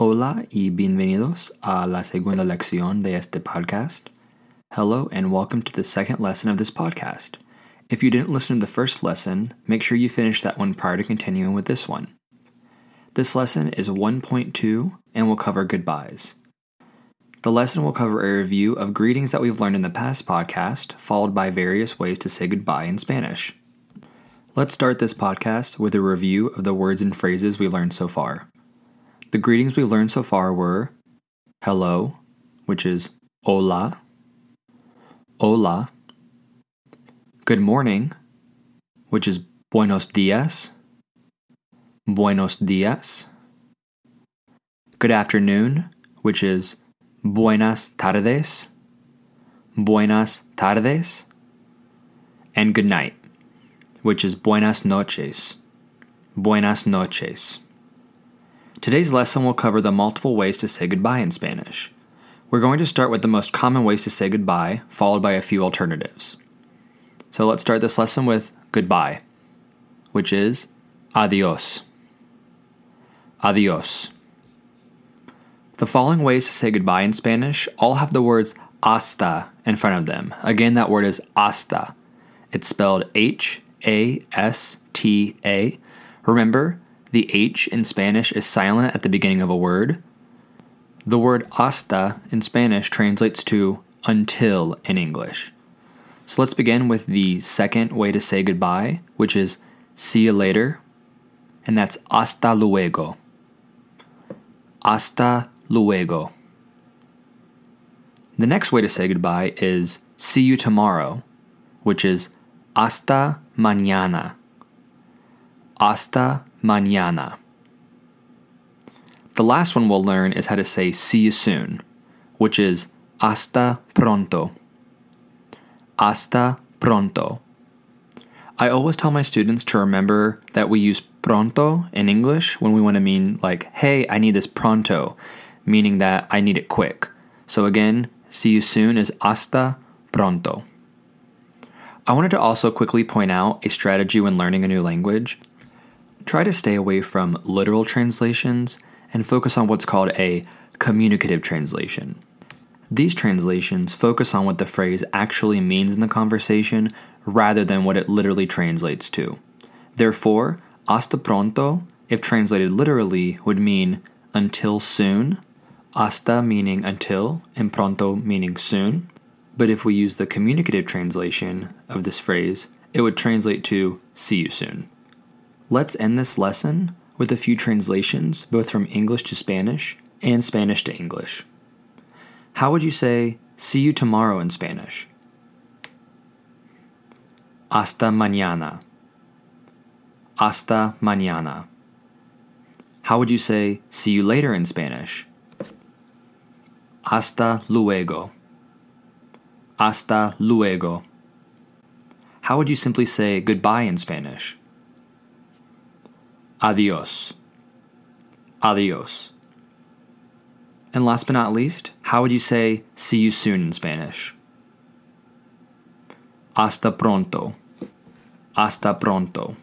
Hola y bienvenidos a la segunda lección de este podcast. Hello and welcome to the second lesson of this podcast. If you didn't listen to the first lesson, make sure you finish that one prior to continuing with this one. This lesson is 1.2 and will cover goodbyes. The lesson will cover a review of greetings that we've learned in the past podcast, followed by various ways to say goodbye in Spanish. Let's start this podcast with a review of the words and phrases we learned so far. The greetings we learned so far were hello, which is hola, hola, good morning, which is buenos dias, buenos dias, good afternoon, which is buenas tardes, buenas tardes, and good night, which is buenas noches, buenas noches. Today's lesson will cover the multiple ways to say goodbye in Spanish. We're going to start with the most common ways to say goodbye, followed by a few alternatives. So let's start this lesson with goodbye, which is adios. Adios. The following ways to say goodbye in Spanish all have the words hasta in front of them. Again, that word is hasta. It's spelled H A S T A. Remember, the H in Spanish is silent at the beginning of a word. The word hasta in Spanish translates to until in English. So let's begin with the second way to say goodbye, which is see you later, and that's hasta luego. Hasta luego. The next way to say goodbye is see you tomorrow, which is hasta mañana. Hasta mañana. The last one we'll learn is how to say see you soon, which is hasta pronto. Hasta pronto. I always tell my students to remember that we use pronto in English when we want to mean, like, hey, I need this pronto, meaning that I need it quick. So again, see you soon is hasta pronto. I wanted to also quickly point out a strategy when learning a new language try to stay away from literal translations and focus on what's called a communicative translation. These translations focus on what the phrase actually means in the conversation rather than what it literally translates to. Therefore, hasta pronto, if translated literally, would mean until soon, hasta meaning until, and pronto meaning soon. But if we use the communicative translation of this phrase, it would translate to see you soon. Let's end this lesson with a few translations, both from English to Spanish and Spanish to English. How would you say, see you tomorrow in Spanish? Hasta mañana. Hasta mañana. How would you say, see you later in Spanish? Hasta luego. Hasta luego. How would you simply say goodbye in Spanish? Adios. Adios. And last but not least, how would you say see you soon in Spanish? Hasta pronto. Hasta pronto.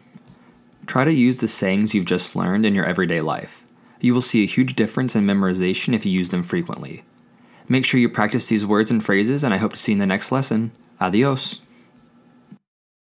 Try to use the sayings you've just learned in your everyday life. You will see a huge difference in memorization if you use them frequently. Make sure you practice these words and phrases, and I hope to see you in the next lesson. Adios.